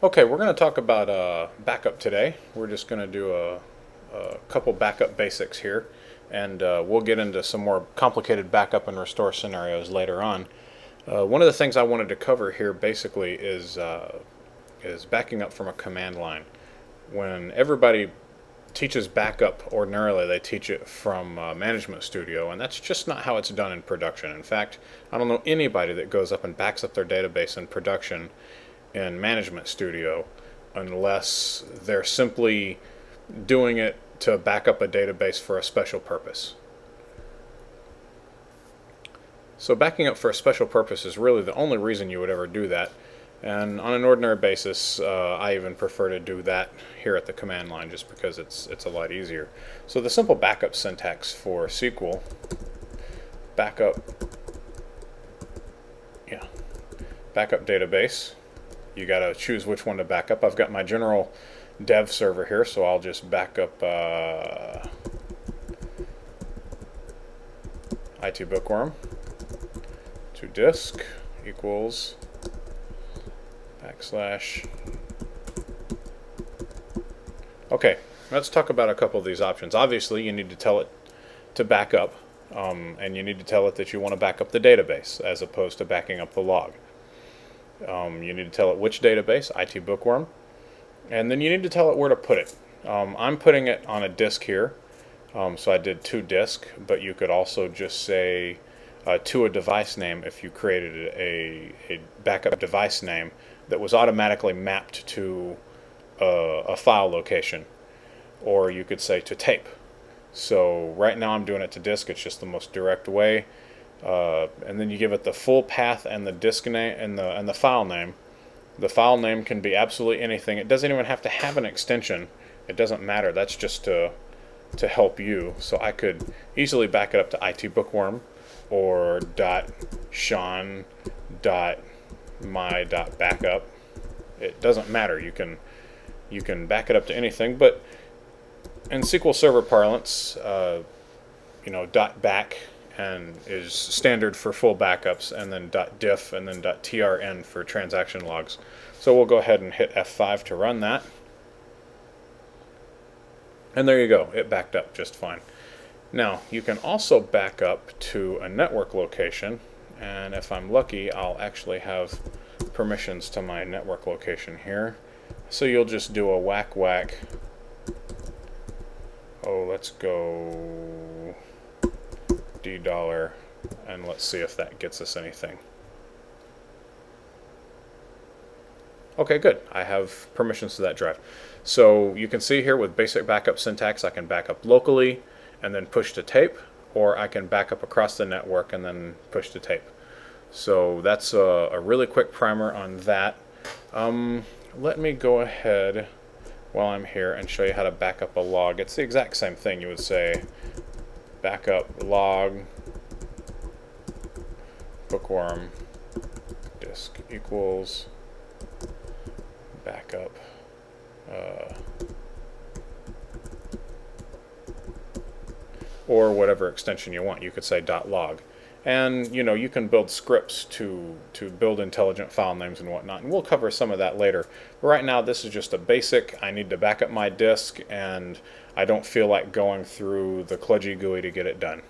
Okay, we're going to talk about uh, backup today. We're just going to do a, a, couple backup basics here, and uh, we'll get into some more complicated backup and restore scenarios later on. Uh, one of the things I wanted to cover here basically is uh, is backing up from a command line. When everybody teaches backup ordinarily, they teach it from Management Studio, and that's just not how it's done in production. In fact, I don't know anybody that goes up and backs up their database in production in Management Studio unless they're simply doing it to back up a database for a special purpose. So backing up for a special purpose is really the only reason you would ever do that. And on an ordinary basis, uh, I even prefer to do that here at the command line just because it's, it's a lot easier. So the simple backup syntax for SQL, backup, yeah, backup database, you got to choose which one to back up. I've got my general dev server here, so I'll just back up uh, Bookworm to disk equals backslash. Okay, let's talk about a couple of these options. Obviously, you need to tell it to back up, um, and you need to tell it that you want to back up the database as opposed to backing up the log. Um, you need to tell it which database, IT Bookworm, and then you need to tell it where to put it. Um, I'm putting it on a disk here, um, so I did to disk, but you could also just say uh, to a device name if you created a, a backup device name that was automatically mapped to uh, a file location. Or you could say to tape. So right now I'm doing it to disk, it's just the most direct way. Uh, and then you give it the full path and the disk name and the and the file name. The file name can be absolutely anything. It doesn't even have to have an extension. It doesn't matter. That's just to to help you. So I could easily back it up to IT Bookworm or dot Sean dot my dot backup. It doesn't matter. You can you can back it up to anything, but in SQL Server parlance, uh, you know, dot back and is standard for full backups, and then .diff and then .trn for transaction logs. So we'll go ahead and hit F5 to run that. And there you go, it backed up just fine. Now, you can also back up to a network location, and if I'm lucky, I'll actually have permissions to my network location here. So you'll just do a whack whack. Oh, let's go D dollar, and let's see if that gets us anything. Okay, good. I have permissions to that drive. So you can see here with basic backup syntax, I can back up locally and then push to tape, or I can back up across the network and then push to tape. So that's a, a really quick primer on that. Um, let me go ahead while I'm here and show you how to back up a log. It's the exact same thing. You would say backup log bookworm disk equals backup uh, or whatever extension you want. You could say dot .log. And you know you can build scripts to to build intelligent file names and whatnot, and we'll cover some of that later. But right now, this is just a basic. I need to back up my disk, and I don't feel like going through the kludgy GUI to get it done.